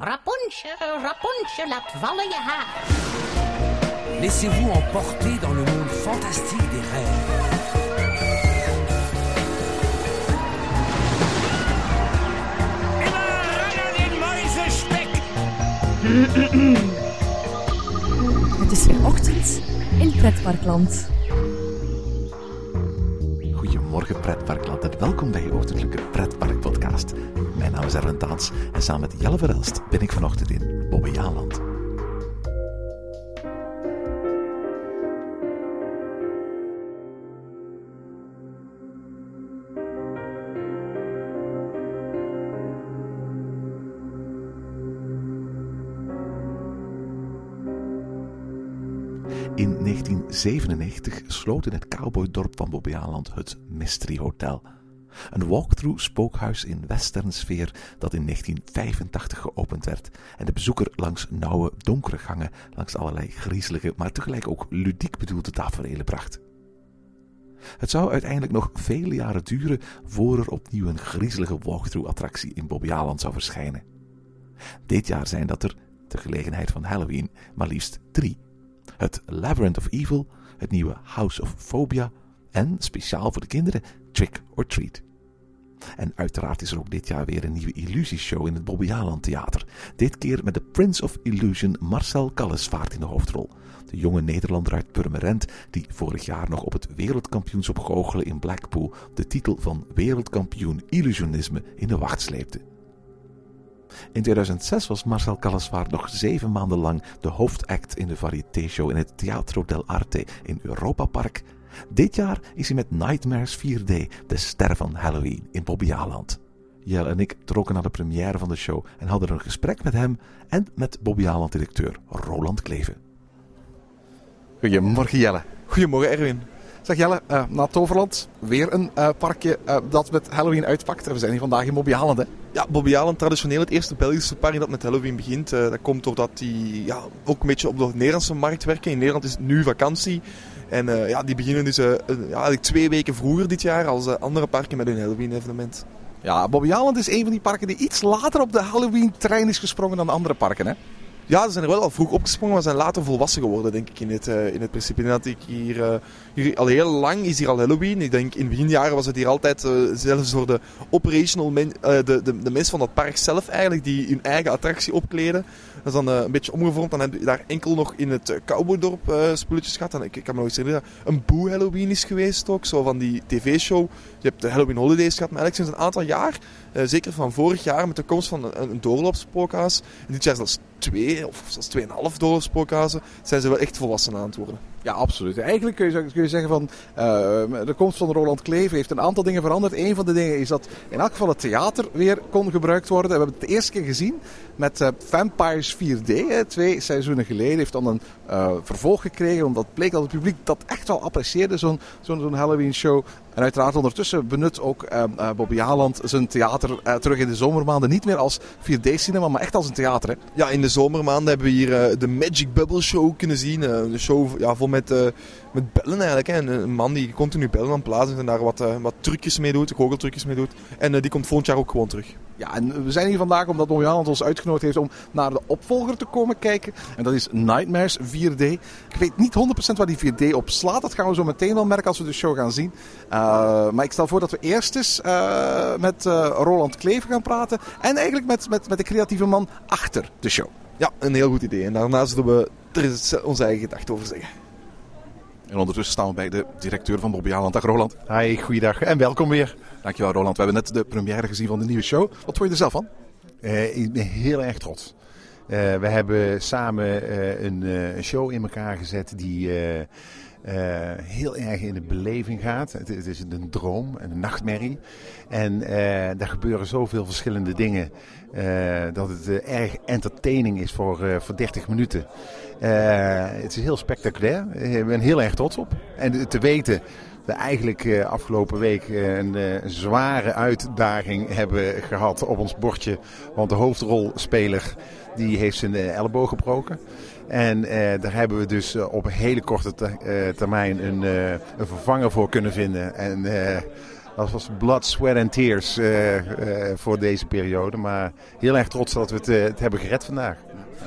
Rapunzel, Rapunzel. Laissez-vous emporter dans le monde fantastique des rêves. Het is weer ochtend in Pretparkland. Pretparkland welkom bij je ochtendelijke Pretparkpodcast. Mijn naam is Erwin Taans en samen met Jelle Verelst ben ik vanochtend in Bobbejaanland. 1997 sloot in het cowboydorp van Bobbejaanland het Mystery Hotel. Een walkthrough spookhuis in westernsfeer dat in 1985 geopend werd en de bezoeker langs nauwe, donkere gangen langs allerlei griezelige, maar tegelijk ook ludiek bedoelde tafereelen bracht. Het zou uiteindelijk nog vele jaren duren voor er opnieuw een griezelige walkthrough-attractie in Bobbejaanland zou verschijnen. Dit jaar zijn dat er, ter gelegenheid van Halloween, maar liefst drie het Labyrinth of Evil, het nieuwe House of Phobia en, speciaal voor de kinderen, Trick or Treat. En uiteraard is er ook dit jaar weer een nieuwe illusieshow in het Bobbejaanland Theater. Dit keer met de Prince of Illusion Marcel Kallesvaart in de hoofdrol. De jonge Nederlander uit Purmerend die vorig jaar nog op het wereldkampioenschap goochelen in Blackpool de titel van wereldkampioen illusionisme in de wacht sleepte. In 2006 was Marcel Kallesvaart nog zeven maanden lang de hoofdact in de variété-show in het Teatro del Arte in Europa Park. Dit jaar is hij met Nightmares 4D de ster van Halloween in Bobbejaanland. Jelle en ik trokken naar de première van de show en hadden een gesprek met hem en met Bobbejaanland-directeur Roland Kleven. Goedemorgen Jelle. Goedemorgen Erwin. Zeg Jelle, uh, na Toverland weer een uh, parkje uh, dat met Halloween uitpakt. We zijn hier vandaag in Bobbejaanland hè? Ja, Bobbejaanland, traditioneel het eerste Belgische park dat met Halloween begint. dat komt doordat die ja, ook een beetje op de Nederlandse markt werken. In Nederland is het nu vakantie. En ja, die beginnen dus ja, eigenlijk twee weken vroeger dit jaar als andere parken met hun Halloween evenement. Ja, Bobbejaanland is een van die parken die iets later op de Halloween trein is gesprongen dan andere parken hè? Ja, ze zijn er wel al vroeg opgesprongen, maar zijn later volwassen geworden, denk ik, in het, uh, in het principe. Dat ik hier, uh, hier, al heel lang is hier al Halloween. Ik denk, in beginjaren was het hier altijd uh, zelfs door de operational de, de, de mensen van dat park zelf eigenlijk, die hun eigen attractie opkleden. Dat is dan een beetje omgevormd. Dan heb je daar enkel nog in het Cowboydorp spulletjes gehad. Ik kan me nog eens herinneren, een Boe Halloween is geweest ook, zo van die tv-show. Je hebt de Halloween Holidays gehad, maar eigenlijk sinds een aantal jaar, zeker van vorig jaar, met de komst van een, een doorloopspookhuis. En dit jaar zelfs twee of zelfs tweeënhalf doorloopspookhuizen, zijn ze wel echt volwassen aan het worden. Ja, absoluut. Eigenlijk kun je, kun je zeggen van uh, de komst van Roland Kleven heeft een aantal dingen veranderd. Een van de dingen is dat in elk geval het theater weer kon gebruikt worden. We hebben het de eerste keer gezien met uh, Vampires 4D. Hè, twee seizoenen geleden heeft dan een uh, vervolg gekregen. Omdat het bleek dat het publiek dat echt wel apprecieerde, zo'n zo'n Halloween show. En uiteraard ondertussen benut ook uh, uh, Bobby Haaland zijn theater terug in de zomermaanden. Niet meer als 4D-cinema, maar echt als een theater. Hè? Ja, in de zomermaanden hebben we hier de Magic Bubble Show kunnen zien. een show ja, vol met, met bellen eigenlijk. Hè. Een, man die continu bellen aan plaatsen en daar wat, wat trucjes mee doet, goocheltrucjes mee doet. En die komt volgend jaar ook gewoon terug. Ja, en we zijn hier vandaag omdat Bobby ons uitgenodigd heeft om naar de opvolger te komen kijken. En dat is Nightmares 4D. Ik weet niet 100% waar die 4D op slaat. Dat gaan we zo meteen wel merken als we de show gaan zien. Uh, maar ik stel voor dat we eerst eens uh, met uh, Roland Klever gaan praten. En eigenlijk met, met, met de creatieve man achter de show. Ja, een heel goed idee. En daarna zullen we er onze eigen gedachten over zeggen. En ondertussen staan we bij de directeur van Bobby Haaland. Dag Roland. Hi, goeiedag en welkom weer. Dankjewel Roland. We hebben net de première gezien van de nieuwe show. Wat vond je er zelf van? ik ben heel erg trots. Uh, we hebben samen uh, een, show in elkaar gezet die heel erg in de beleving gaat. Het, het, is een droom, een nachtmerrie. En daar gebeuren zoveel verschillende dingen dat het erg entertaining is voor, voor 30 minuten. het is heel spectaculair. Ik ben heel erg trots op. En te weten we eigenlijk uh, afgelopen week uh, een uh, zware uitdaging hebben gehad op ons bordje. Want de hoofdrolspeler die heeft zijn elleboog gebroken. En daar hebben we dus op hele korte te termijn een, een, vervanger voor kunnen vinden. En dat was blood, sweat and tears eh, eh, voor deze periode. Maar heel erg trots dat we het, eh, het hebben gered vandaag.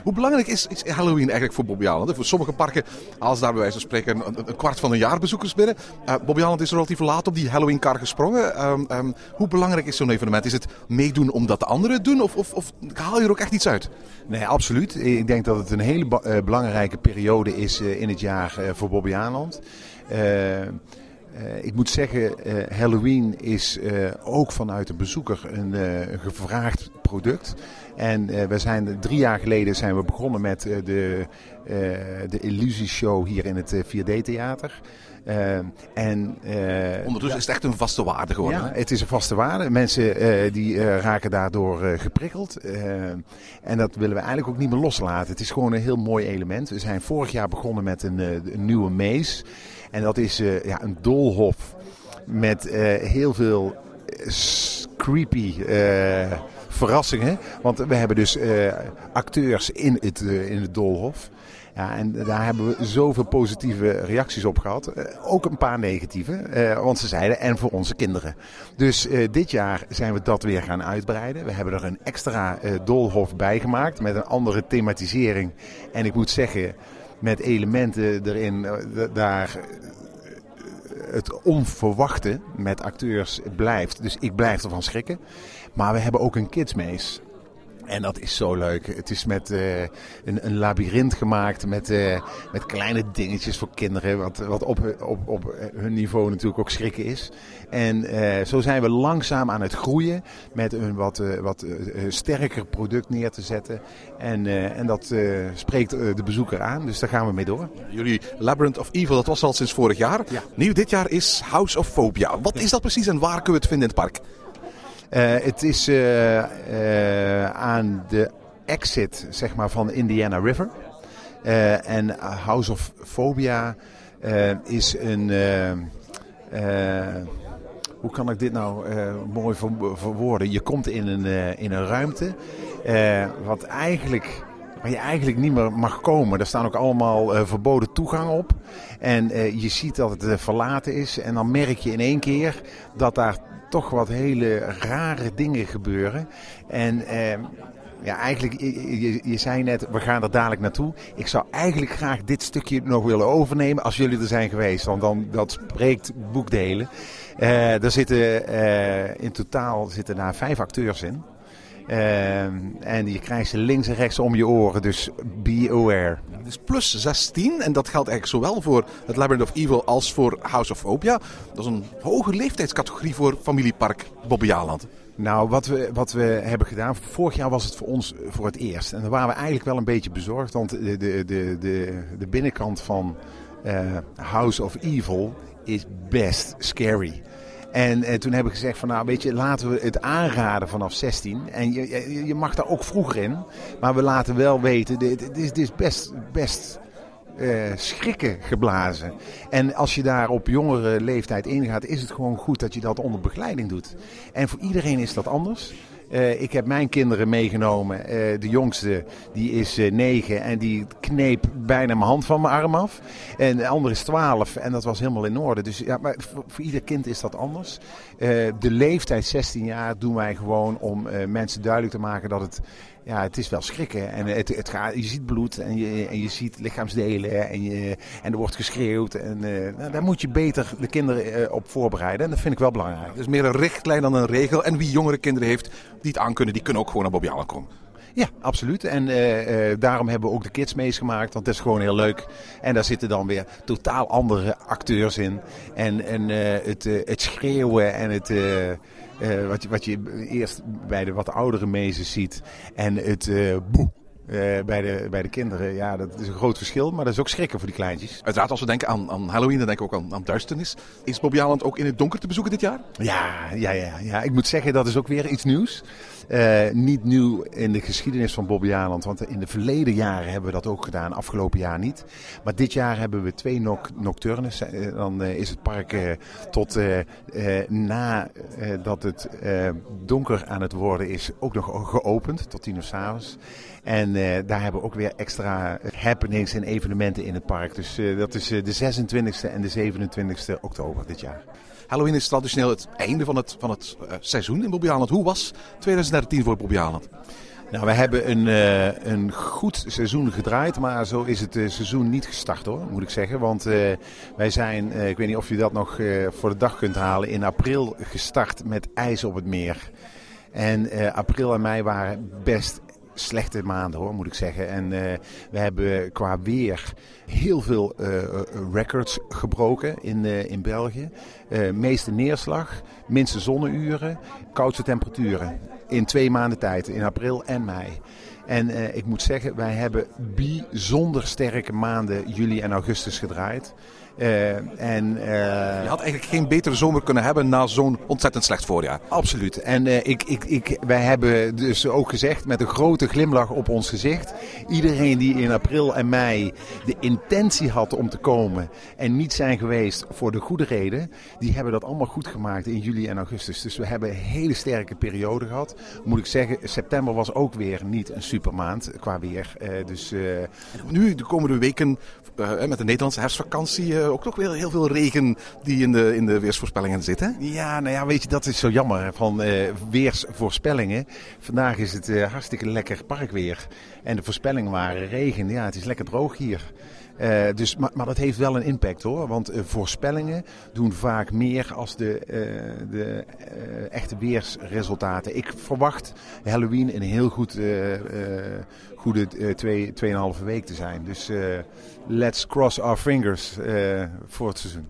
Hoe belangrijk is, is Halloween eigenlijk voor Bobby Aland? Voor sommige parken als daar bij wijze van spreken een, een kwart van een jaar bezoekers binnen. Bobby Aland is relatief laat op die Halloween-kar gesprongen. Um, um, hoe belangrijk is zo'n evenement? Is het meedoen omdat de anderen het doen of, of, of, haal je er ook echt iets uit? Nee, absoluut. Ik denk dat het een hele belangrijke periode is in het jaar voor Bobby Aland. Uh, ik moet zeggen, uh, Halloween is uh, ook vanuit de bezoeker een, gevraagd product. En we zijn drie jaar geleden zijn we begonnen met de, de Illusieshow hier in het 4D-theater. en, Ondertussen ja, is het echt een vaste waarde geworden. Ja, het is een vaste waarde. Mensen die raken daardoor geprikkeld. en dat willen we eigenlijk ook niet meer loslaten. Het is gewoon een heel mooi element. We zijn vorig jaar begonnen met een, een nieuwe maze. En dat is uh, ja, een doolhof met uh, heel veel uh, creepy verrassingen. Want we hebben dus acteurs in het, in het doolhof. Ja, en daar hebben we zoveel positieve reacties op gehad. ook een paar negatieve, want ze zeiden en voor onze kinderen. Dus dit jaar zijn we dat weer gaan uitbreiden. We hebben er een extra doolhof bij gemaakt met een andere thematisering. En ik moet zeggen, met elementen erin, daar het onverwachte met acteurs blijft. Dus ik blijf ervan schrikken. Maar we hebben ook een kidsmees. En dat is zo leuk. Het is met uh, een, een labyrint gemaakt met, uh, met kleine dingetjes voor kinderen. Wat, wat op, op, op hun niveau natuurlijk ook schrikken is. En uh, zo zijn we langzaam aan het groeien met een wat, wat sterker product neer te zetten. En, en dat spreekt de bezoeker aan. Dus daar gaan we mee door. Jullie Labyrinth of Evil, dat was al sinds vorig jaar. Ja. Nieuw dit jaar is House of Phobia. Wat is dat precies en waar kunnen we het vinden in het park? Uh, het is uh, uh, aan de exit zeg maar, van Indiana River. en House of Phobia is een. hoe kan ik dit nou mooi verwoorden? Je komt in een, in een ruimte wat eigenlijk waar je eigenlijk niet meer mag komen. Er staan ook allemaal verboden toegang op. En je ziet dat het verlaten is. En dan merk je in één keer dat daar toch wat hele rare dingen gebeuren. En ehm, ja, eigenlijk, je, je, zei net, we gaan er dadelijk naartoe. Ik zou eigenlijk graag dit stukje nog willen overnemen als jullie er zijn geweest. Want dan, dat spreekt boekdelen. Uh, er zitten uh, in totaal zitten daar vijf acteurs in. Uh, en je krijgt ze links en rechts om je oren, dus be aware. Het is plus 16 en dat geldt eigenlijk zowel voor het Labyrinth of Evil als voor House of Phobia. Dat is een hoge leeftijdscategorie voor familiepark Bobbejaanland. Nou, wat we, wat we hebben gedaan, vorig jaar was het voor ons voor het eerst. En daar waren we eigenlijk wel een beetje bezorgd, want de, de, de, de, de binnenkant van uh, House of Evil is best scary. En, en, toen heb ik gezegd van nou weet je, laten we het aanraden vanaf 16. En je, je, mag daar ook vroeger in. Maar we laten wel weten, dit, is, best, best uh, schrikken geblazen. En als je daar op jongere leeftijd ingaat, is het gewoon goed dat je dat onder begeleiding doet. En voor iedereen is dat anders. Uh, ik heb mijn kinderen meegenomen. Uh, de jongste die is uh, negen en die kneep bijna mijn hand van mijn arm af. En de andere is twaalf en dat was helemaal in orde. Dus ja, maar voor, voor ieder kind is dat anders. de leeftijd 16 jaar doen wij gewoon om mensen duidelijk te maken dat het ja, het is wel schrikken. En het, het gaat, je ziet bloed en je, en je ziet lichaamsdelen en, je, en er wordt geschreeuwd. En uh, nou, daar moet je beter de kinderen uh, op voorbereiden. En dat vind ik wel belangrijk. Het is meer een richtlijn dan een regel. En wie jongere kinderen heeft die het aan kunnen, die kunnen ook gewoon naar Bobby Allen komen. Ja, absoluut. En uh, uh, daarom hebben we ook de kids meegemaakt, want dat is gewoon heel leuk. En daar zitten dan weer totaal andere acteurs in. En, en uh, het, het schreeuwen en het uh, wat, je, wat je eerst bij de wat oudere mezen ziet. En het uh, boe. Uh, bij, de, bij de kinderen, ja, dat is een groot verschil, maar dat is ook schrikken voor die kleintjes. Uiteraard, als we denken aan, aan Halloween, dan denken we ook aan, aan duisternis. Is Bobby Aland ook in het donker te bezoeken dit jaar? Ja, ja, ja, ja. ik moet zeggen, dat is ook weer iets nieuws. Uh, niet nieuw in de geschiedenis van Bobby Aland, want in de verleden jaren hebben we dat ook gedaan, afgelopen jaar niet. Maar dit jaar hebben we twee noc nocturnes. Uh, dan uh, is het park tot nadat het donker aan het worden is ook nog geopend, tot tien uur s'avonds. En daar hebben we ook weer extra happenings en evenementen in het park. Dus dat is de 26e en de 27e oktober dit jaar. Halloween is traditioneel het einde van het, van het uh, seizoen in Bobby. Hoe was 2013 voor Bobby? Nou, we hebben een, uh, een goed seizoen gedraaid, maar zo is het uh, seizoen niet gestart hoor, moet ik zeggen. Want wij zijn, ik weet niet of je dat nog voor de dag kunt halen, in april gestart met ijs op het meer. En april en mei waren best slechte maanden hoor, moet ik zeggen. En uh, we hebben qua weer heel veel uh, records gebroken in, uh, in België. meeste neerslag, minste zonneuren, koudste temperaturen. In twee maanden tijd, in april en mei. En ik moet zeggen, wij hebben bijzonder sterke maanden juli en augustus gedraaid. Uh, en, uh, je had eigenlijk geen betere zomer kunnen hebben na zo'n ontzettend slecht voorjaar. Absoluut. En uh, ik, ik, ik, wij hebben dus ook gezegd met een grote glimlach op ons gezicht. Iedereen die in april en mei de intentie had om te komen en niet zijn geweest voor de goede reden, die hebben dat allemaal goed gemaakt in juli en augustus. Dus we hebben een hele sterke periode gehad. Moet ik zeggen, september was ook weer niet een supermaand qua weer. dus, nu de komende weken met de Nederlandse herfstvakantie ook nog weer heel veel regen die in de, in de weersvoorspellingen zit. Hè? Ja, nou ja, weet je, dat is zo jammer van uh, weersvoorspellingen. Vandaag is het uh, hartstikke lekker parkweer. En de voorspellingen waren regen. Ja, het is lekker droog hier. Uh, dus, maar, maar, dat heeft wel een impact hoor. Want uh, voorspellingen doen vaak meer als de, uh, de echte weersresultaten. Ik verwacht Halloween een heel goed, goede twee, tweeënhalve week te zijn. Dus let's cross our fingers voor het seizoen.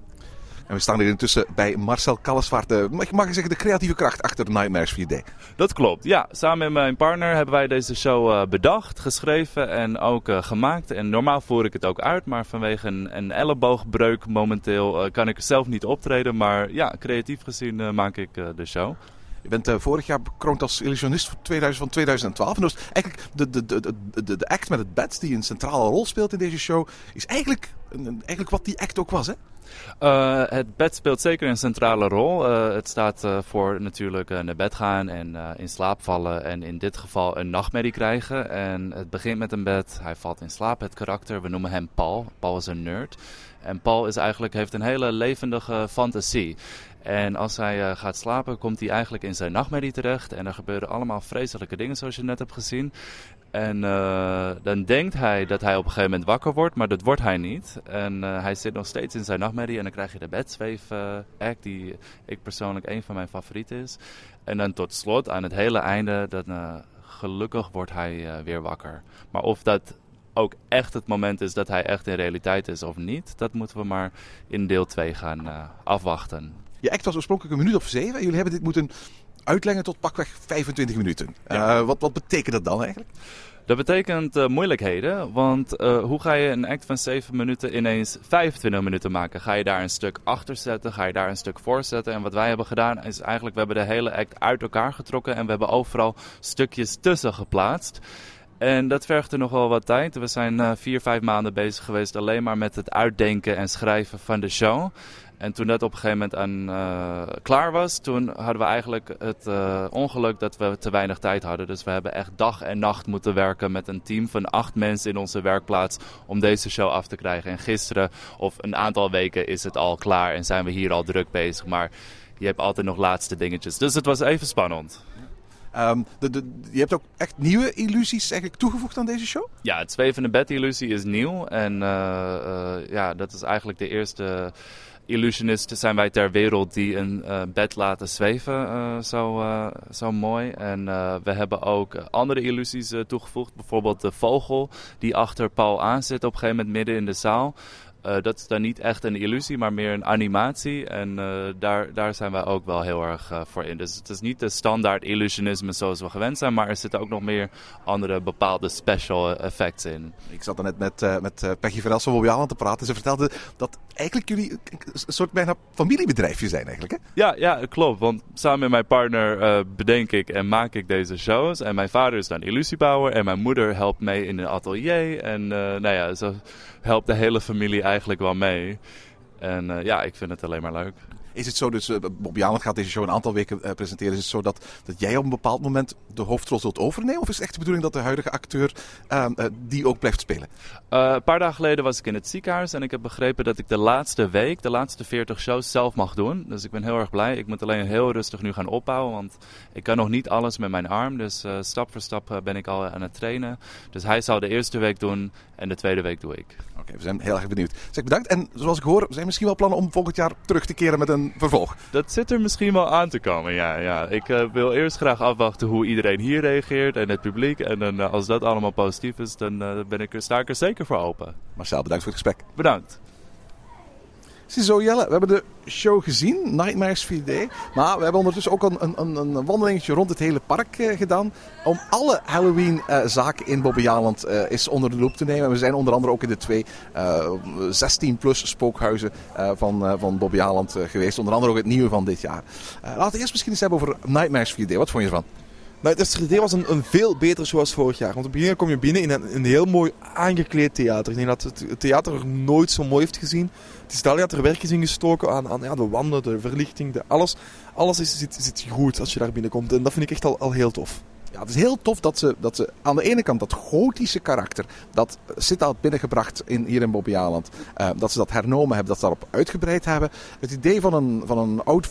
En we staan hier intussen bij Marcel Kallesvaart. Uh, mag, mag je zeggen de creatieve kracht achter Nightmares 4D? Dat klopt, ja. Samen met mijn partner hebben wij deze show uh, bedacht, geschreven en ook uh, gemaakt. En normaal voer ik het ook uit, maar vanwege een, een elleboogbreuk momenteel kan ik zelf niet optreden. Maar ja, creatief gezien maak ik de show. Je bent uh, vorig jaar bekroond als illusionist van 2000, van 2012. En dus eigenlijk de, de, de, de, de act met het bed, die een centrale rol speelt in deze show, is eigenlijk, eigenlijk wat die act ook was, hè? Uh, het bed speelt zeker een centrale rol. Uh, het staat uh, voor natuurlijk naar bed gaan en in slaap vallen. En in dit geval een nachtmerrie krijgen. En het begint met een bed. Hij valt in slaap. Het karakter, we noemen hem Paul. Paul is een nerd. En Paul is eigenlijk, heeft een hele levendige fantasie. En als hij gaat slapen, komt hij eigenlijk in zijn nachtmerrie terecht. En er gebeuren allemaal vreselijke dingen, zoals je net hebt gezien. En uh, dan denkt hij dat hij op een gegeven moment wakker wordt, maar dat wordt hij niet. En uh, hij zit nog steeds in zijn nachtmerrie en dan krijg je de bedsweef-act, uh, die ik persoonlijk een van mijn favorieten is. En dan tot slot, aan het hele einde, dan gelukkig wordt hij weer wakker. Maar of dat ook echt het moment is dat hij echt in realiteit is of niet, dat moeten we maar in deel 2 gaan afwachten. Je act was oorspronkelijk een minuut of zeven. Jullie hebben dit moeten uitlengen tot pakweg 25 minuten. Ja. Uh, wat, wat betekent dat dan eigenlijk? Dat betekent uh, moeilijkheden, want uh, hoe ga je een act van 7 minuten ineens 25 minuten maken? Ga je daar een stuk achter zetten? Ga je daar een stuk voor zetten? En wat wij hebben gedaan is eigenlijk, we hebben de hele act uit elkaar getrokken en we hebben overal stukjes tussen geplaatst. En dat vergde nog wel wat tijd. We zijn uh, vier, vijf maanden bezig geweest alleen maar met het uitdenken en schrijven van de show. En toen dat op een gegeven moment aan, uh, klaar was, toen hadden we eigenlijk het uh, ongeluk dat we te weinig tijd hadden. Dus we hebben echt dag en nacht moeten werken met een team van acht mensen in onze werkplaats om deze show af te krijgen. En gisteren of een aantal weken is het al klaar en zijn we hier al druk bezig. Maar je hebt altijd nog laatste dingetjes. Dus het was even spannend. Um, de, de, je hebt ook echt nieuwe illusies eigenlijk toegevoegd aan deze show? Ja, het zwevende bed illusie is nieuw. En uh, uh, ja, dat is eigenlijk de eerste illusionisten zijn wij ter wereld die een uh, bed laten zweven. Uh, zo, uh, zo mooi. En we hebben ook andere illusies toegevoegd. Bijvoorbeeld de vogel die achter Paul aan zit op een gegeven moment midden in de zaal. Uh, dat is dan niet echt een illusie, maar meer een animatie. En uh, daar, daar zijn wij ook wel heel erg uh, voor in. Dus het is niet de standaard illusionisme zoals we gewend zijn, maar er zitten ook nog meer andere bepaalde special effects in. Ik zat net met, met Peggy Verels van Bobby te praten. Ze vertelde dat eigenlijk jullie een soort bijna familiebedrijfje zijn eigenlijk, hè? Ja, ja klopt. Want samen met mijn partner bedenk ik en maak ik deze shows. En mijn vader is dan illusiebouwer en mijn moeder helpt mee in een atelier. En nou ja, zo helpt de hele familie eigenlijk wel mee. En uh, ja, ik vind het alleen maar leuk. Is het zo, dus uh, Bob Jaland gaat deze show een aantal weken uh, presenteren. Is het zo dat, dat jij op een bepaald moment de hoofdrol zult overnemen? Of is het echt de bedoeling dat de huidige acteur uh, die ook blijft spelen? een paar dagen geleden was ik in het ziekenhuis en ik heb begrepen dat ik de laatste week, de laatste 40 shows zelf mag doen. Dus ik ben heel erg blij. Ik moet alleen heel rustig nu gaan opbouwen, want ik kan nog niet alles met mijn arm. Dus stap voor stap ben ik al aan het trainen. Dus hij zal de eerste week doen en de tweede week doe ik. Oké, we zijn heel erg benieuwd. Zeg bedankt. En zoals ik hoor, zijn misschien wel plannen om volgend jaar terug te keren met een vervolg. Dat zit er misschien wel aan te komen, ja. ja. Ik uh, wil eerst graag afwachten hoe iedereen hier reageert en het publiek. En dan, uh, als dat allemaal positief is, dan uh, ben ik er, sta ik er zeker voor open. Marcel, bedankt voor het gesprek. Bedankt. Ziezo Jelle, we hebben de show gezien, Nightmares 4D. Maar we hebben ondertussen ook een, een, een wandelingetje rond het hele park uh, gedaan. Om alle Halloween uh, zaken in Bobbejaanland uh, eens onder de loep te nemen. We zijn onder andere ook in de twee 16 plus spookhuizen van, van Bobbejaanland geweest. Onder andere ook het nieuwe van dit jaar. laten we eerst misschien eens hebben over Nightmares 4D. Wat vond je ervan? Nou, het 3D was een, een veel beter show als vorig jaar. Want op het begin kom je binnen in een, een heel mooi aangekleed theater. Ik denk dat het, theater er nooit zo mooi heeft gezien. Het is duidelijk dat er werk is ingestoken aan, aan ja, de wanden, de verlichting, de, alles. Alles is, zit, zit goed als je daar binnenkomt. En dat vind ik echt al, al heel tof. Ja, het is heel tof dat ze, dat ze aan de ene kant dat gotische karakter, dat zit al binnengebracht in, hier in Bobbejaanland. Uh, dat ze dat hernomen hebben, dat ze daarop uitgebreid hebben. Het idee van een, van een oud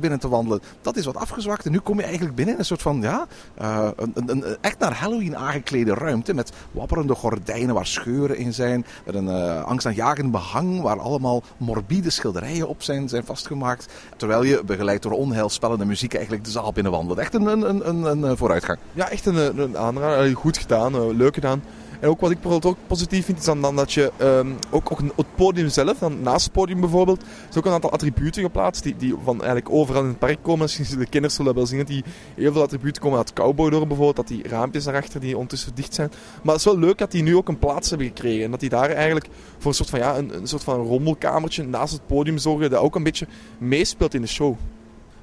binnen te wandelen, dat is wat afgezwakt. En nu kom je eigenlijk binnen in een soort van, ja, uh, een, een, een, echt naar Halloween aangeklede ruimte. Met wapperende gordijnen waar scheuren in zijn. Met een uh, angstaanjagend behang waar allemaal morbide schilderijen op zijn, zijn vastgemaakt. Terwijl je, begeleid door onheilspellende muziek, eigenlijk de zaal binnenwandelt. Echt een, een, een, een vooruitgang. Ja, echt een, een aanrader. Goed gedaan, uh, leuk gedaan. En ook wat ik bijvoorbeeld ook positief vind, is dan, dan dat je um, ook, ook het podium zelf, dan naast het podium bijvoorbeeld, is ook een aantal attributen geplaatst die, die van eigenlijk overal in het park komen. Misschien de kinderen zullen wel zien dat die heel veel attributen komen uit Cowboy door bijvoorbeeld, dat die raampjes daarachter die ondertussen dicht zijn. Maar het is wel leuk dat die nu ook een plaats hebben gekregen en dat die daar eigenlijk voor een soort van, ja, een, een soort van rommelkamertje naast het podium zorgen, dat ook een beetje meespeelt in de show.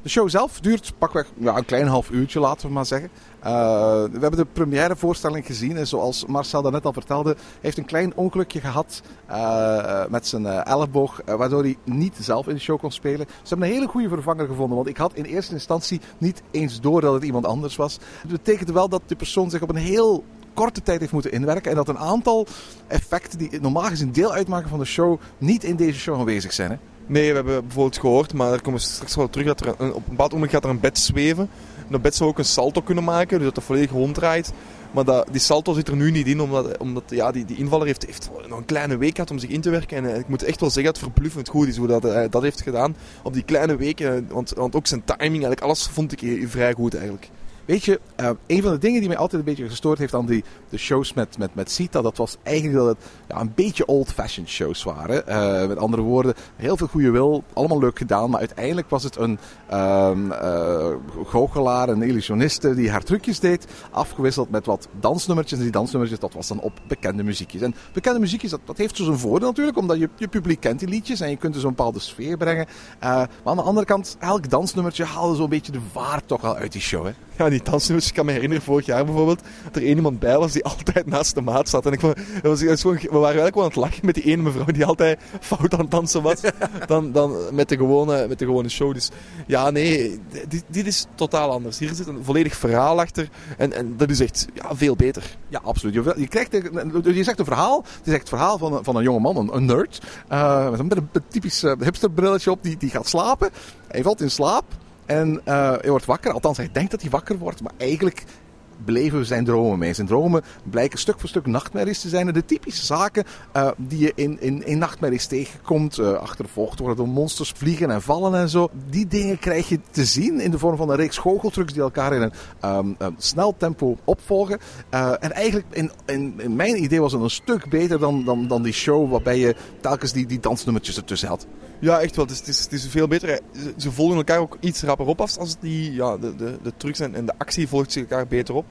De show zelf duurt pakweg ja, een klein half uurtje, laten we maar zeggen. Uh, we hebben de première voorstelling gezien. En zoals Marcel daarnet al vertelde, heeft een klein ongelukje gehad uh, met zijn uh, elleboog. waardoor hij niet zelf in de show kon spelen. Ze hebben een hele goede vervanger gevonden. Want ik had in eerste instantie niet eens door dat het iemand anders was. Dat betekent wel dat de persoon zich op een heel korte tijd heeft moeten inwerken. En dat een aantal effecten die normaal gezien deel uitmaken van de show, niet in deze show aanwezig zijn. Nee, we hebben bijvoorbeeld gehoord, maar daar komen we straks wel terug, dat er een, op een bepaald moment gaat er een bed zweven. En dat bed zou ook een salto kunnen maken, dus dat het volledig ronddraait. Maar dat, die salto zit er nu niet in, omdat, omdat ja, die, die invaller heeft, heeft nog een kleine week gehad om zich in te werken. En eh, ik moet echt wel zeggen dat het verbluffend goed is hoe dat, hij dat heeft gedaan op die kleine weken. Want, want ook zijn timing, eigenlijk alles vond ik vrij goed eigenlijk. Weet je, een van de dingen die mij altijd een beetje gestoord heeft aan die, de shows met, met, met Sita, dat was eigenlijk dat het ja, een beetje old-fashioned shows waren. Uh, met andere woorden, heel veel goede wil, allemaal leuk gedaan, maar uiteindelijk was het een um, uh, goochelaar, een illusioniste die haar trucjes deed, afgewisseld met wat dansnummertjes. En die dansnummertjes, dat was dan op bekende muziekjes. En bekende muziekjes, dat, dat heeft zo zijn voordeel natuurlijk, omdat je, je publiek kent die liedjes en je kunt dus een bepaalde sfeer brengen. maar aan de andere kant, elk dansnummertje haalde zo'n beetje de vaart toch wel uit die show. Hè? Ja, die dansnummers. Ik kan me herinneren, vorig jaar bijvoorbeeld, dat er één iemand bij was die altijd naast de maat zat. En ik vond, was, was gewoon, we waren eigenlijk wel aan het lachen met die ene mevrouw die altijd fout aan het dansen was. Dan, dan met, de gewone, met de gewone show. Dus ja, nee, dit, dit is totaal anders. Hier zit een volledig verhaal achter. En, en dat is echt ja, veel beter. Ja, absoluut. Je, je, krijgt, je zegt een verhaal. Het is echt het verhaal van, van een jongeman, een, een nerd. Uh, met een, een typisch hipsterbrilletje op, die, die gaat slapen. Hij valt in slaap. En uh, hij wordt wakker, althans hij denkt dat hij wakker wordt, maar eigenlijk beleven we zijn dromen mee. Zijn dromen blijken stuk voor stuk nachtmerries te zijn. De typische zaken uh, die je in, in, in nachtmerries tegenkomt, uh, achtervolgd worden door monsters, vliegen en vallen en zo. Die dingen krijg je te zien in de vorm van een reeks goocheltrucs die elkaar in een, um, een snel tempo opvolgen. Uh, en eigenlijk, in, in, in, mijn idee was het een stuk beter dan, dan, dan die show waarbij je telkens die, die dansnummertjes ertussen had. Ja, echt wel. Het is, het is, het is veel beter. Ze volgen elkaar ook iets rapper op als die, ja, de, de, de trucs en, en de actie volgt zich elkaar beter op.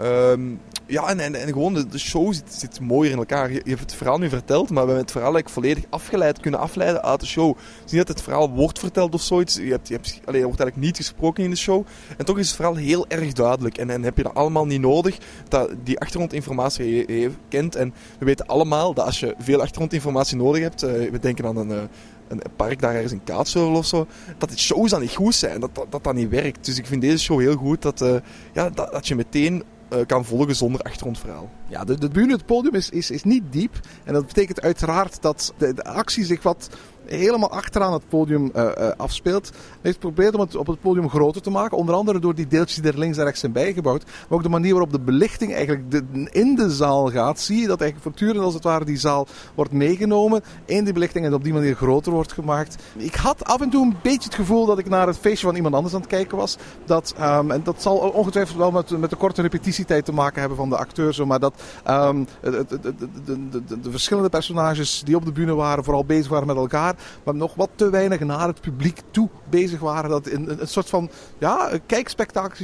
Um, ja, en, en, en gewoon de, show zit, zit mooier in elkaar. Je, hebt het verhaal nu verteld, maar we hebben het verhaal eigenlijk volledig afgeleid, kunnen afleiden uit de show. Het is niet dat het verhaal wordt verteld of zoiets. Je, hebt, je, hebt, allee, er wordt eigenlijk niet gesproken in de show. En toch is het verhaal heel erg duidelijk. En, en heb je dat allemaal niet nodig, dat die achtergrondinformatie je, kent. En we weten allemaal dat als je veel achtergrondinformatie nodig hebt, uh, we denken aan een... Uh, een park daar ergens in Kaatsheuvel of zo, dat die shows dan niet goed zijn, dat dat, dat, dat niet werkt. Dus ik vind deze show heel goed, dat, eh, ja, dat, dat je meteen eh, kan volgen zonder achtergrondverhaal. Ja, de, de bühne, het podium is, is, is niet diep. En dat betekent uiteraard dat de, de actie zich wat helemaal achteraan het podium uh, uh, afspeelt. heeft geprobeerd om het op het podium groter te maken. Onder andere door die deeltjes die er links en rechts zijn bijgebouwd. Maar ook de manier waarop de belichting eigenlijk in de zaal gaat. Zie je dat eigenlijk voortdurend als het ware die zaal wordt meegenomen in die belichting en op die manier groter wordt gemaakt. Ik had af en toe een beetje het gevoel dat ik naar het feestje van iemand anders aan het kijken was. Dat, um, en dat zal ongetwijfeld wel met, met de korte repetitietijd te maken hebben van de acteur. Zo, maar dat um, de, de, de, de, verschillende personages die op de bühne waren vooral bezig waren met elkaar maar nog wat te weinig naar het publiek toe bezig waren. Dat een, een soort van ja,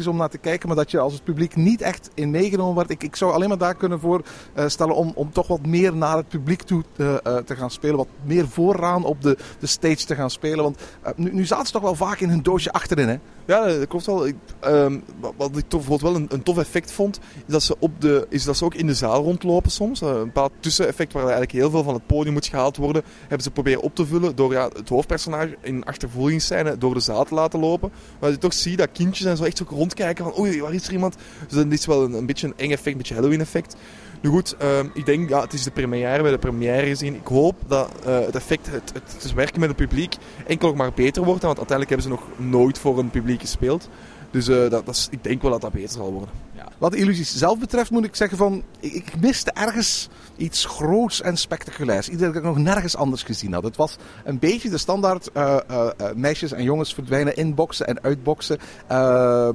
om naar te kijken, maar dat je als het publiek niet echt in meegenomen wordt. Ik, ik zou alleen maar daar kunnen voorstellen om, om toch wat meer naar het publiek toe te, uh, te gaan spelen. Wat meer vooraan op de, de stage te gaan spelen. Want nu, nu zaten ze toch wel vaak in hun doosje achterin, hè? Ja, dat klopt wel. Ik, um, wat ik bijvoorbeeld wel een, een, tof effect vond, is dat, ze op de, is dat ze ook in de zaal rondlopen soms. Uh, een bepaald tusseneffect waar eigenlijk heel veel van het podium moet gehaald worden, hebben ze proberen op te vullen door ja, het hoofdpersonage in achtervolgingsscène door de zaal te laten lopen. Maar je toch ziet dat kindjes en zo echt zo rondkijken van oei, waar is er iemand? Dus dat is wel een, een beetje een eng effect, een beetje Halloween effect. Nu goed, uh, ik denk, ja, het is de première, we de première gezien. Ik hoop dat uh, het effect, het, het, werken met het publiek, enkel nog maar beter wordt. Want uiteindelijk hebben ze nog nooit voor een publiek gespeeld. Dus uh, dat, dat is, ik denk wel dat dat beter zal worden. Wat de illusies zelf betreft moet ik zeggen van, ik, miste ergens iets groots en spectaculairs. Iets dat ik nog nergens anders gezien had. Het was een beetje de standaard uh, uh, meisjes en jongens verdwijnen inboxen en uitboxen.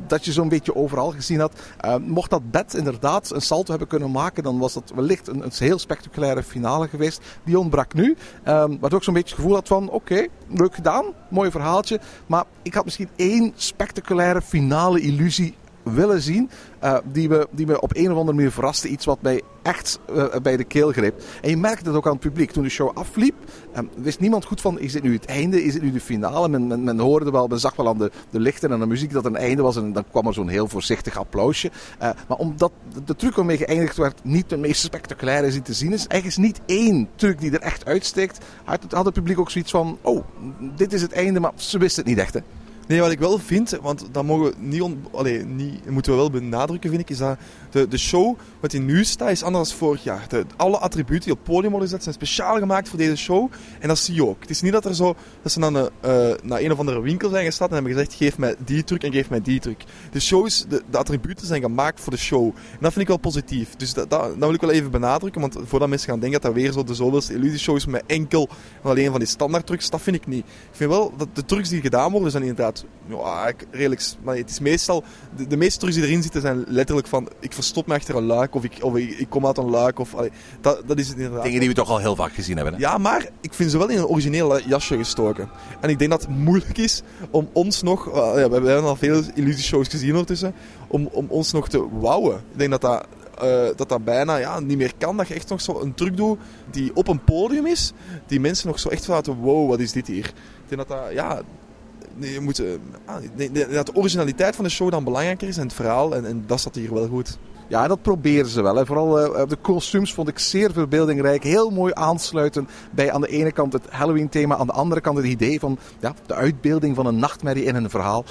dat je zo'n beetje overal gezien had. mocht dat bed inderdaad een salto hebben kunnen maken, dan was dat wellicht een, een heel spectaculaire finale geweest. Die ontbrak nu. waardoor ik zo'n beetje het gevoel had van, oké, leuk gedaan, mooi verhaaltje. Maar ik had misschien één spectaculaire finale illusie willen zien. Uh, die, me, die me op een of andere manier verraste. Iets wat mij echt uh, bij de keel greep. En je merkte het ook aan het publiek. Toen de show afliep, um, wist niemand goed van: is dit nu het einde? Is dit nu de finale? Men, men, men hoorde wel, men zag wel aan de, de lichten en de muziek dat het een einde was. En dan kwam er zo'n heel voorzichtig applausje. Uh, maar omdat de truc waarmee geëindigd werd niet de meest spectaculaire is die te zien is, eigenlijk is niet één truc die er echt uitsteekt. Had het, had het publiek ook zoiets van: oh, dit is het einde, maar ze wisten het niet echt. Hè? Nee, wat ik wel vind, want dat mogen we niet, on, allee, niet moeten we wel benadrukken, vind ik, is dat de, de show, wat in nu staat, is anders dan vorig jaar. De, alle attributen die op het podium worden gezet, zijn speciaal gemaakt voor deze show. En dat zie je ook. Het is niet dat, er zo, dat ze dan uh, naar een of andere winkel zijn gestapt en hebben gezegd, geef mij die truc en geef mij die truc. De show is, de, de attributen zijn gemaakt voor de show. En dat vind ik wel positief. Dus dat, dat, wil ik wel even benadrukken, want voordat mensen gaan denken dat dat weer zo de zoveelste illusieshow is met enkel alleen van die standaard trucs, dat vind ik niet. Ik vind wel dat de trucs die gedaan worden, zijn inderdaad ja, redelijk... Maar het is meestal... De, de meeste trucs die erin zitten zijn letterlijk van... Ik verstop me achter een luik of ik, of ik, ik kom uit een luik. Of, allee, dat, dat is het inderdaad. Dingen die we toch al heel vaak gezien hebben. Hè? Ja, maar ik vind ze wel in een origineel jasje gestoken. En ik denk dat het moeilijk is om ons nog... Uh, ja, we hebben al veel illusieshows gezien ondertussen. Om, om ons nog te wouwen. Ik denk dat dat... Uh, dat dat bijna ja, niet meer kan. Dat je echt nog zo een truc doet die op een podium is. Die mensen nog zo echt laten, wow, wat is dit hier? Ik denk dat dat, ja, je moet, uh, dat de originaliteit van de show dan belangrijker is en het verhaal. En, en dat zat hier wel goed. Ja, dat proberen ze wel. Hè. Vooral uh, de kostuums vond ik zeer verbeeldingrijk. Heel mooi aansluiten bij aan de ene kant het Halloween-thema, aan de andere kant het idee van ja, de uitbeelding van een nachtmerrie in een verhaal.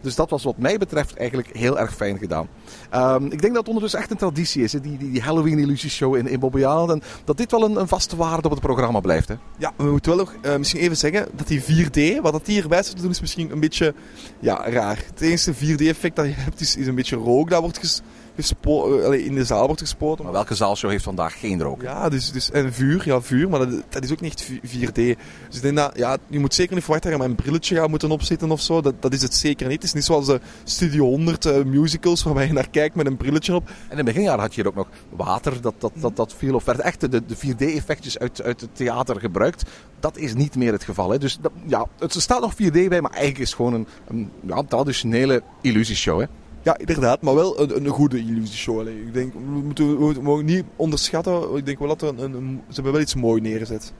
Dus dat was wat mij betreft eigenlijk heel erg fijn gedaan. Um, ik denk dat het ondertussen echt een traditie is, hè, die, die, die Halloween-illusieshow in, in Island. En dat dit wel een, een vaste waarde op het programma blijft. Hè. Ja, we moeten wel nog uh, misschien even zeggen dat die 4D, wat dat hierbij zou doen, is misschien een beetje ja, raar. Het enige 4D-effect dat je hebt is, is een beetje rook dat wordt ges in de zaal wordt gespoten. Maar welke zaalshow heeft vandaag geen rook? Ja, dus, dus, en vuur, ja, vuur, maar dat, dat is ook niet 4D. Dus ik denk dat, ja, je moet zeker niet verwachten dat je met een brilletje gaat moeten opzitten of zo. Dat, dat is het zeker niet. Het is niet zoals de Studio 100 uh, musicals waarbij je naar kijkt met een brilletje op. En in het beginjaar had je hier ook nog water dat, dat, dat, dat viel of werd echt de, de 4D-effectjes uit, uit het theater gebruikt. Dat is niet meer het geval. Hè. Dus dat, ja, het staat nog 4D bij, maar eigenlijk is het gewoon een, een ja, traditionele illusieshow. Hè. Ja, inderdaad, maar wel een, een goede illusieshow. Allee, ik denk, we moeten we mogen niet onderschatten. Ik denk wel dat een, een, ze hebben wel iets mooi neergezet.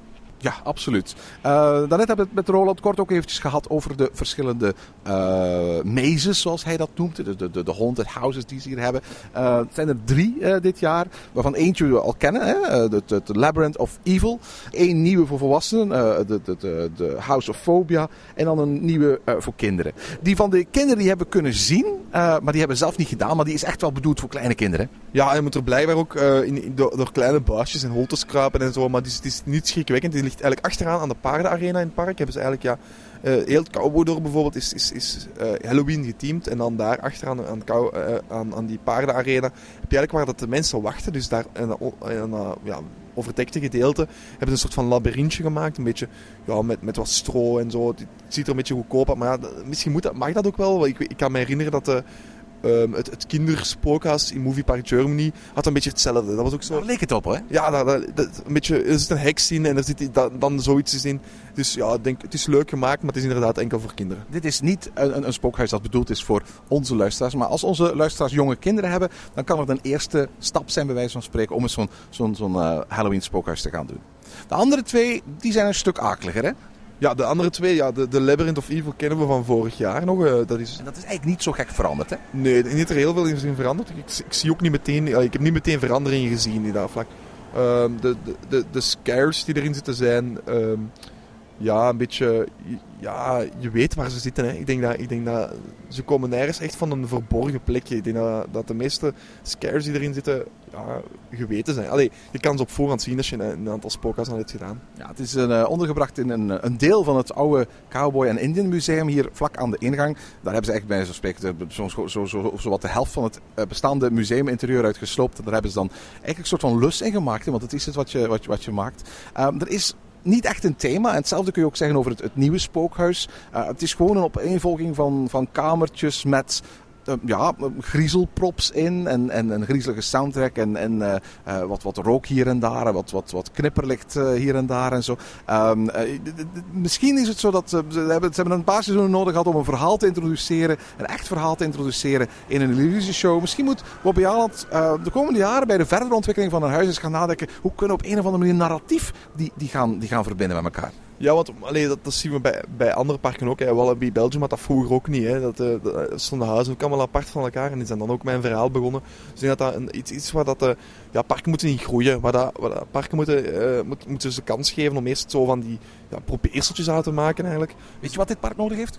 Ja, absoluut. Uh, daarnet hebben we het met Roland kort ook eventjes gehad over de verschillende uh, mazes, zoals hij dat noemt. De, de, de, haunted houses die ze hier hebben. Uh, het zijn er drie dit jaar, waarvan eentje we al kennen. Hè? De, de, Labyrinth of Evil. Eén nieuwe voor volwassenen, de, de, de, House of Phobia. En dan een nieuwe voor kinderen. Die van de kinderen die hebben kunnen zien, maar die hebben zelf niet gedaan. Maar die is echt wel bedoeld voor kleine kinderen. Ja, je moet er blijkbaar ook in, door, kleine baasjes en holtes kruipen en zo. Maar het is, het niet schrikwekkend. Die eigenlijk achteraan aan de paardenarena in het park. Hebben ze eigenlijk, ja, uh, heel het bijvoorbeeld is, is, is uh, Halloween geteamd. En dan daar achteraan aan, uh, aan, aan die paardenarena heb je eigenlijk waar dat de mensen wachten. Dus daar in een ja, overdekte gedeelte hebben ze een soort van labyrintje gemaakt. Een beetje ja, met, met wat stro en zo. Het ziet er een beetje goedkoop uit. Maar ja, misschien moet dat, mag dat ook wel. Ik, ik kan me herinneren dat de Um, het, het kinderspookhuis in Movie Park Germany had een beetje hetzelfde. Dat was ook zo... Daar leek het op, hè? Ja, dat, dat, een beetje, er zit een heks in en er zit dan zoiets in. Dus ja, denk, het is leuk gemaakt, maar het is inderdaad enkel voor kinderen. Dit is niet een, een spookhuis dat bedoeld is voor onze luisteraars. Maar als onze luisteraars jonge kinderen hebben, dan kan het een eerste stap zijn, bij wijze van spreken, om eens zo'n zo'n zo'n uh, Halloween spookhuis te gaan doen. De andere twee, die zijn een stuk akeliger, hè? Ja, de andere twee, ja, de, de Labyrinth of Evil kennen we van vorig jaar nog. Uh, dat is... En dat is eigenlijk niet zo gek veranderd, hè? Nee, niet er heel veel in veranderd. Ik, ik, zie ook niet meteen, ik heb niet meteen veranderingen gezien in dat vlak. Uh, de, de, de, de scares die erin zitten zijn, uh, ja, een beetje, ja, je weet waar ze zitten. Hè. Ik, denk dat, ik denk dat ze komen nergens echt van een verborgen plekje. Ik denk dat, dat de meeste scares die erin zitten, ja, geweten zijn. Allee, je kan ze op voorhand zien als je een, aantal spookhuis al hebt gedaan. Ja, het is een, uh, ondergebracht in een, een deel van het oude Cowboy en Indian Museum hier vlak aan de ingang. Daar hebben ze echt bij zo'n spreken zo, zo, zo, zo, wat de helft van het uh, bestaande museuminterieur uitgesloopt. En daar hebben ze dan eigenlijk een soort van lus in gemaakt. Want het is het wat je, wat wat je maakt. Um, er is niet echt een thema. En hetzelfde kun je ook zeggen over het, het nieuwe spookhuis. Uh, het is gewoon een opeenvolging van, van kamertjes met ja, griezelprops in en, en een griezelige soundtrack en, en uh, uh, wat, wat rook hier en daar, wat, wat, wat knipperlicht hier en daar en zo. Um, misschien is het zo dat ze hebben, ze hebben een paar seizoenen nodig gehad om een verhaal te introduceren, een echt verhaal te introduceren in een illusieshow. Misschien moet Bobby Aland de komende jaren bij de verdere ontwikkeling van een huis eens gaan nadenken hoe kunnen we op een of andere manier narratief die, die, gaan, die gaan verbinden met elkaar. Ja, want allee, dat, dat, zien we bij, bij andere parken ook. Hè. Wallaby Belgium had dat vroeger ook niet. Hè. Dat, uh, dat stonden huizen ook allemaal apart van elkaar. En die zijn dan ook mijn verhaal begonnen. Dus ik denk dat dat een, iets is waar dat... Uh, ja, parken moeten niet groeien. Waar dat, waar dat parken moeten, uh, moet, moeten ze kans geven om eerst zo van die ja, probeerseltjes uit te maken eigenlijk. Weet je wat dit park nodig heeft?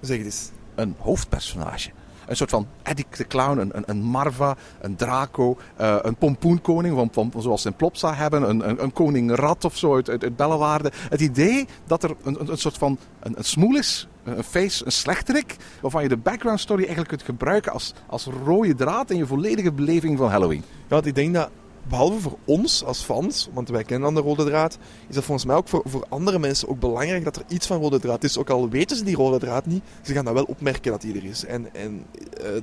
Zeg het eens. Een hoofdpersonage een soort van Eddie de Clown, een, een, Marva, een Draco, uh, een pompoenkoning, van, van, zoals ze in Plopsa hebben, een, een, een koning Rat of zo uit, uit, uit Bellewaarde. Het idee dat er een, een, soort van een, een smoel is, een face, een slechterik, waarvan je de background story eigenlijk kunt gebruiken als, als rode draad in je volledige beleving van Halloween. Ja, ik denk dat behalve voor ons als fans, want wij kennen dan de rode draad, is dat volgens mij ook voor, voor andere mensen ook belangrijk dat er iets van rode draad is. Ook al weten ze die rode draad niet, ze gaan dat wel opmerken dat die er is. En, en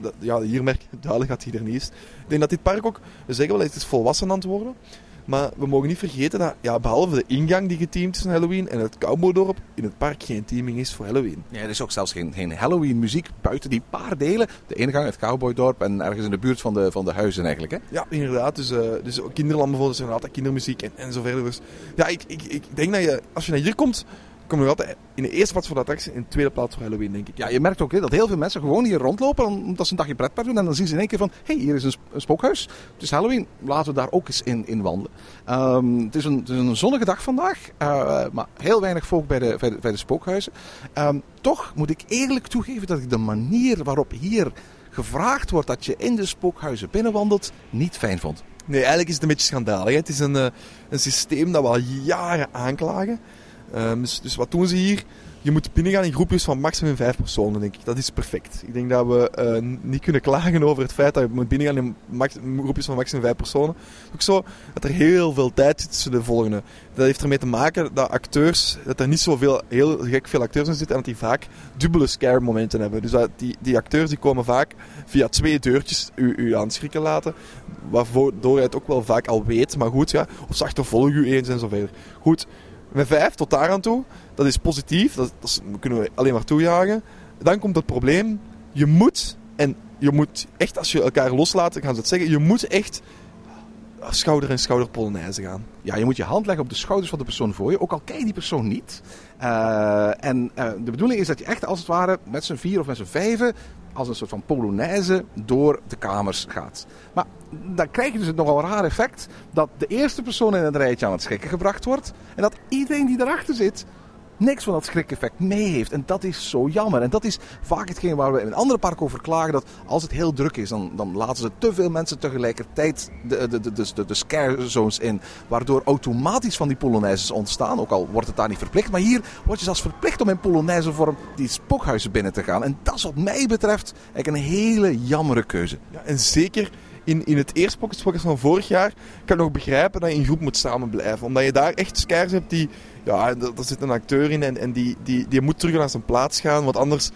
dat, ja, hier merk je duidelijk dat hij er niet is. Ik denk dat dit park ook, we zeggen wel, het is volwassen aan het worden. Maar we mogen niet vergeten dat, ja, behalve de ingang die geteamd is van Halloween en het Cowboydorp, in het park geen teaming is voor Halloween. Ja, er is ook zelfs geen, geen Halloween muziek buiten die paar delen. De ingang, het Cowboydorp en ergens in de buurt van de, van de huizen eigenlijk. Hè? Ja, inderdaad. Dus, uh, dus kinderland bijvoorbeeld, zijn altijd kindermuziek en, en zo verder. Dus ja, ik, ik, ik denk dat je, als je naar hier komt, kom je altijd in de eerste plaats voor de attractie, in de tweede plaats voor Halloween, denk ik. Ja, je merkt ook hè, dat heel veel mensen gewoon hier rondlopen omdat ze een dagje pretpark doen. En dan zien ze in één keer van, hé, hey, hier is een, spookhuis. Het is Halloween, laten we daar ook eens in, in wandelen. Um, het, is een, het is een zonnige dag vandaag, uh, maar heel weinig volk bij de, bij de, bij de spookhuizen. Um, toch moet ik eerlijk toegeven dat ik de manier waarop hier gevraagd wordt dat je in de spookhuizen binnenwandelt, niet fijn vond. Nee, eigenlijk is het een beetje schandalig. Het is een, uh, een systeem dat we al jaren aanklagen. Um, dus, dus, wat doen ze hier? Je moet binnengaan in groepjes van maximum vijf personen, denk ik. Dat is perfect. Ik denk dat we uh, niet kunnen klagen over het feit dat je moet binnengaan in groepjes van maximum vijf personen. Ook zo dat er heel veel tijd zit tussen de volgende. Dat heeft ermee te maken dat acteurs, dat er niet zoveel, heel gek veel acteurs in zitten en dat die vaak dubbele scare momenten hebben. Dus dat die, die acteurs die komen vaak via twee deurtjes u, u aanschrikken laten, waardoor je het ook wel vaak al weet. Maar goed, ja, of ze achtervolgen u eens en zo verder. Goed, met vijf tot daar aan toe. Dat is positief. Dat, dat kunnen we alleen maar toejagen. Dan komt het probleem. Je moet, en je moet echt, als je elkaar loslaat, gaan ze het zeggen. Je moet echt schouder en schouder Polonaise gaan. Ja, je moet je hand leggen op de schouders van de persoon voor je, ook al ken je die persoon niet. Uh, en uh, de bedoeling is dat je echt als het ware met z'n vier of met z'n vijven als een soort van polonaise door de kamers gaat. Maar dan krijg je dus het nogal raar effect dat de eerste persoon in het rijtje aan het schrikken gebracht wordt. En dat iedereen die erachter zit niks van dat schrik-effect mee heeft. En dat is zo jammer. En dat is vaak hetgeen waar we in andere parken over klagen. Dat als het heel druk is, dan, dan laten ze te veel mensen tegelijkertijd de, de, de, de, de scare zones in. Waardoor automatisch van die polonaises ontstaan. Ook al wordt het daar niet verplicht. Maar hier word je zelfs verplicht om in polonaise vorm die spookhuizen binnen te gaan. En dat is wat mij betreft eigenlijk een hele jammere keuze. Ja, en zeker in, in het eerste Pocket van vorig jaar kan ik nog begrijpen dat je in groep moet samen blijven. Omdat je daar echt scares hebt die ja, er zit een acteur in en, en die, die, die moet terug naar zijn plaats gaan. Want anders.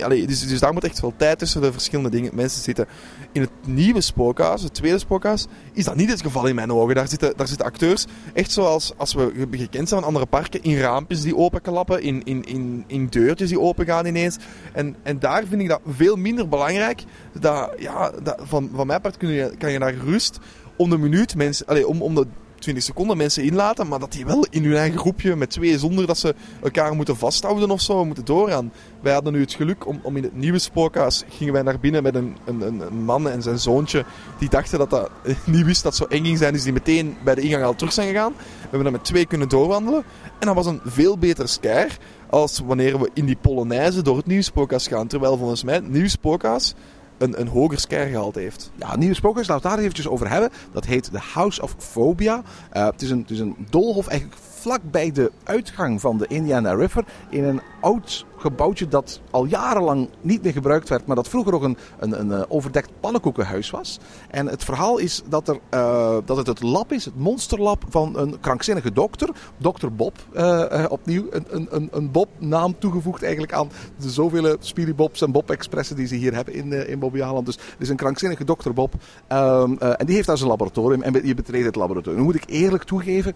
Allez, dus, dus daar moet echt wel tijd tussen de verschillende dingen, mensen zitten. In het nieuwe spookhuis, het tweede spookhuis, is dat niet het geval in mijn ogen. Daar zitten, daar zitten acteurs echt zoals als we gekend zijn van andere parken. In raampjes die openklappen, in, in, in, in deurtjes die open gaan ineens. En, en daar vind ik dat veel minder belangrijk. Dat, ja, dat, van, van mijn part kun je, kan je naar rust om de minuut mensen. Allez, om, om de 20 seconden mensen inlaten, maar dat die wel in hun eigen groepje met twee zonder dat ze elkaar moeten vasthouden of zo, moeten doorgaan. Wij hadden nu het geluk om, om in het nieuwe spookhuis gingen wij naar binnen met een, een, een man en zijn zoontje die dachten dat dat niet wist dat zo eng ging zijn, dus die meteen bij de ingang al terug zijn gegaan. We hebben dan met twee kunnen doorwandelen en dat was een veel beter scare als wanneer we in die Polonaise door het nieuwe spookhuis gaan. Terwijl volgens mij het nieuwe spookhuis een, een hoger heeft. Ja, nieuwe spookhuis, laten we het daar eventjes over hebben. Dat heet The House of Phobia. Uh, het, is een, het is een doolhof eigenlijk vlak bij de uitgang van de Indiana River in een oud gebouwtje dat al jarenlang niet meer gebruikt werd, maar dat vroeger ook een, een, een eh, overdekt pannenkoekenhuis was. En het verhaal is dat, er, uh, dat het het lab is, het monsterlab van een krankzinnige dokter, dokter Bob. Uh, opnieuw een, een, een Bob-naam toegevoegd eigenlijk aan de zoveel Speedy Bobs en Bob Expressen die ze hier hebben in, in Bobbejaanland. Dus het is een krankzinnige dokter Bob. Um, en die heeft daar zijn laboratorium en je betreedt het laboratorium. Nu moet ik eerlijk toegeven,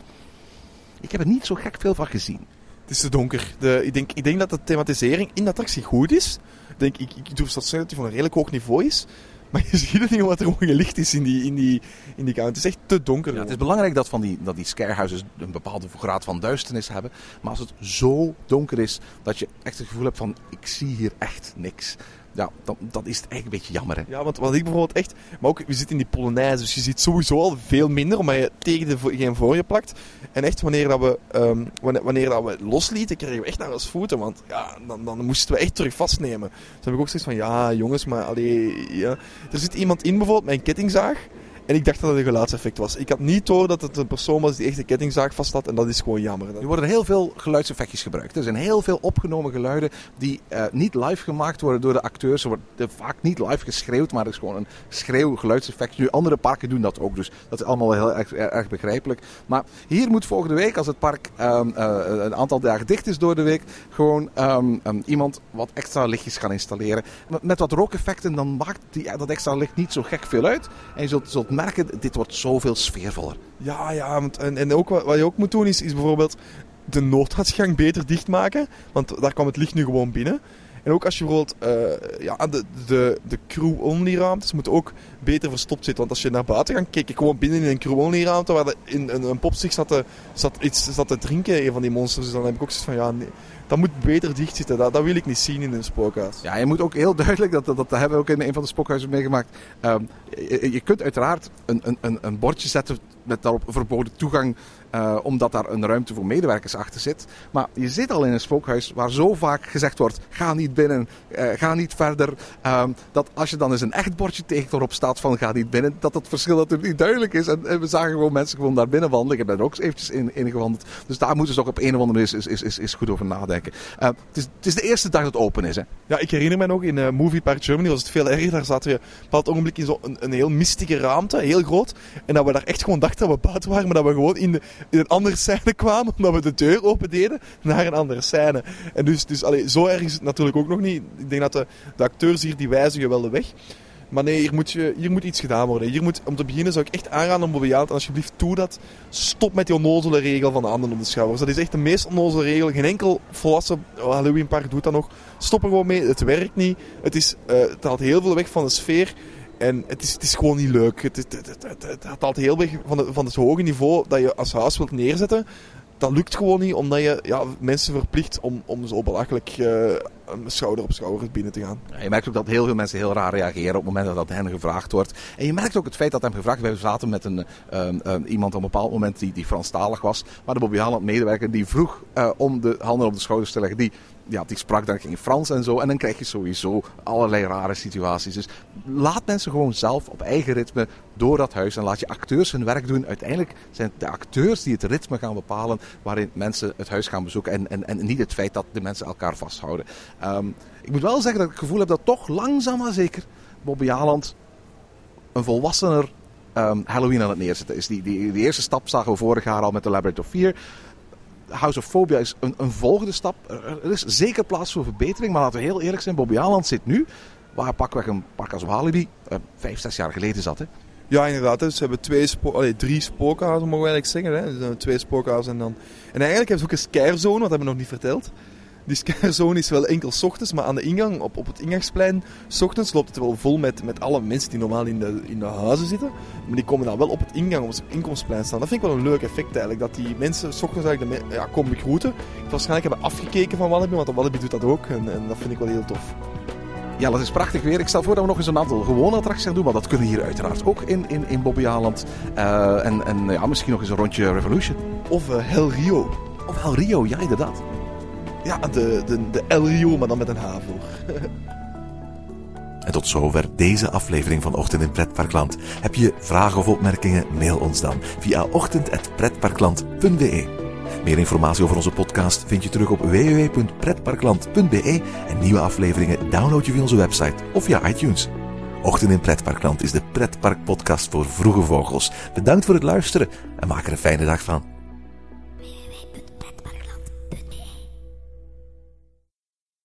ik heb er niet zo gek veel van gezien. Het is te donker. De, ik, denk, ik denk dat de thematisering in de attractie goed is. Ik, denk, ik, ik durf dat zeggen dat die van een redelijk hoog niveau is. Maar je ziet het niet wat er gewoon licht is in die, in die, in die kamer. Het is echt te donker. Ja, het is belangrijk dat, van die, dat die scarehuizen een bepaalde graad van duisternis hebben. Maar als het zo donker is dat je echt het gevoel hebt van ik zie hier echt niks ja, dan, dan is eigenlijk een beetje jammer. Hè? Ja, want wat ik bijvoorbeeld echt... Maar ook, we zitten in die Polonaise, dus je ziet sowieso al veel minder, omdat je tegen de geen voor je plakt. En echt, wanneer, dat we, um, wanneer, dat we loslieten, kregen we echt naar ons voeten. Want ja, dan, dan moesten we echt terug vastnemen. Dus heb ik ook zoiets van, ja, jongens, maar allee, ja. Er zit iemand in bijvoorbeeld een kettingzaag. En ik dacht dat het een geluidseffect was. Ik had niet door dat het een persoon was die echt een kettingzaag vast had. En dat is gewoon jammer. Er worden heel veel geluidseffectjes gebruikt. Er zijn heel veel opgenomen geluiden die uh, niet live gemaakt worden door de acteurs. Er wordt vaak niet live geschreeuwd, maar het is gewoon een schreeuwgeluidseffect. Nu, andere parken doen dat ook, dus dat is allemaal heel erg, begrijpelijk. Maar hier moet volgende week, als het park um, uh, een aantal dagen dicht is door de week, gewoon um, um, iemand wat extra lichtjes gaan installeren. Met wat rookeffecten, dan maakt die, dat extra licht niet zo gek veel uit. En je zult, zult dit wordt zoveel sfeervoller. Ja, ja. En, en ook wat, je ook moet doen is, is bijvoorbeeld de nooduitgang beter dichtmaken. Want daar kwam het licht nu gewoon binnen. En ook als je bijvoorbeeld uh, ja, de, de, de crew-only ruimtes moeten ook beter verstopt zitten. Want als je naar buiten gaat, kijk ik gewoon binnen in een crew-only ruimte waar de, in, een, een pop zich zat zat, iets zat te drinken, een van die monsters. Dus dan heb ik ook zoiets van, ja, nee, dat moet beter dicht zitten. Dat, dat wil ik niet zien in een spookhuis. Ja, je moet ook heel duidelijk, dat, dat, dat hebben we ook in een van de spookhuizen meegemaakt. Um, je, kunt uiteraard een, een, een, een bordje zetten met daarop verboden toegang uh, omdat daar een ruimte voor medewerkers achter zit. Maar je zit al in een spookhuis waar zo vaak gezegd wordt: ga niet binnen, uh, ga niet verder. Uh, dat als je dan eens een echt bordje tegen waarop staat van ga niet binnen, dat het verschil natuurlijk niet duidelijk is. En, en, we zagen gewoon mensen gewoon daar binnen wandelen. Ik heb daar ook eventjes in, in gewandeld. Dus daar moeten ze ook op een of andere manier is, is, is, is goed over nadenken. Uh, het, is, het is de eerste dag dat het open is. Hè? Ja, ik herinner me nog in uh, Movie Park Germany was het veel erger. Daar zaten we op een ogenblik in zo'n een, een heel mystische ruimte, heel groot. En dat we daar echt gewoon dachten dat we buiten waren, maar dat we gewoon in, de, in een andere scène kwamen, omdat we de deur open deden naar een andere scène. En dus, dus allee, zo erg is het natuurlijk ook nog niet. Ik denk dat de, de acteurs hier, die wijzen je wel de weg. Maar nee, hier moet, je, hier moet iets gedaan worden. Hier moet, om te beginnen zou ik echt aanraden om Bobbejaand, alsjeblieft doe dat. Stop met die onnozele regel van de handen op de schouders. Dat is echt de meest onnozele regel. Geen enkel volwassen Halloweenpark doet dat nog. Stop er gewoon mee. Het werkt niet. Het, is, uh, het haalt heel veel weg van de sfeer. En het is, het is gewoon niet leuk. Het, het, het, het, altijd heel weg van, de, van het hoge niveau dat je als huis wilt neerzetten. Dat lukt gewoon niet, omdat je ja, mensen verplicht om, om zo belachelijk uh, schouder op schouder binnen te gaan. Ja, je merkt ook dat heel veel mensen heel raar reageren op het moment dat dat hen gevraagd wordt. En je merkt ook het feit dat hem gevraagd werd. We zaten met een, um, um, iemand op een bepaald moment die, die Franstalig was. Maar de Bobby Haaland medewerker die vroeg uh, om de handen op de schouders te leggen. Die ja, die sprak dan geen Frans en zo. En dan krijg je sowieso allerlei rare situaties. Dus laat mensen gewoon zelf op eigen ritme door dat huis. En laat je acteurs hun werk doen. Uiteindelijk zijn het de acteurs die het ritme gaan bepalen waarin mensen het huis gaan bezoeken. En, en, en niet het feit dat de mensen elkaar vasthouden. Um, ik moet wel zeggen dat ik het gevoel heb dat toch langzaam maar zeker Bobby Aland een volwassener um, Halloween aan het neerzetten is. Die, die, die eerste stap zagen we vorig jaar al met The Labyrinth of Fear. House of Phobia is een, een volgende stap. Er is zeker plaats voor verbetering, maar laten we heel eerlijk zijn. Bobby Aland zit nu, waar pakweg een park als Walibi uh, vijf, zes jaar geleden zat. Hè? Ja, inderdaad. Dus ze hebben twee drie spookhuizen, mogen we eigenlijk zeggen. Hè? Dus twee spookhuizen en dan... En eigenlijk hebben ze ook een scarezone, wat hebben we nog niet verteld. Die scarezone is wel enkel s ochtends, maar aan de ingang, op, op het ingangsplein, s ochtends loopt het wel vol met, met alle mensen die normaal in de, in de huizen zitten. Maar die komen dan wel op het ingang, op het inkomstplein staan. Dat vind ik wel een leuk effect eigenlijk, dat die mensen s ochtends eigenlijk de, ja, komen begroeten. Waarschijnlijk hebben afgekeken van Walibi, want Walibi doet dat ook. En, en dat vind ik wel heel tof. Ja, dat is prachtig weer. Ik stel voor dat we nog eens een aantal gewone attracties gaan doen. Maar dat kunnen hier uiteraard ook in, in, in Bobby. Uh, en en ja, misschien nog eens een rondje Revolution. Of uh, Hell Rio. Of Hell Rio, ja inderdaad. Ja, de, de, de El Rio, maar dan met een H. En tot zover deze aflevering van Ochtend in Pretparkland. Heb je vragen of opmerkingen? Mail ons dan via ochtend.pretparkland.be. Meer informatie over onze podcast vind je terug op www.pretparkland.be en nieuwe afleveringen download je via onze website of via iTunes. Ochtend in Pretparkland is de pretparkpodcast voor vroege vogels. Bedankt voor het luisteren en maak er een fijne dag van.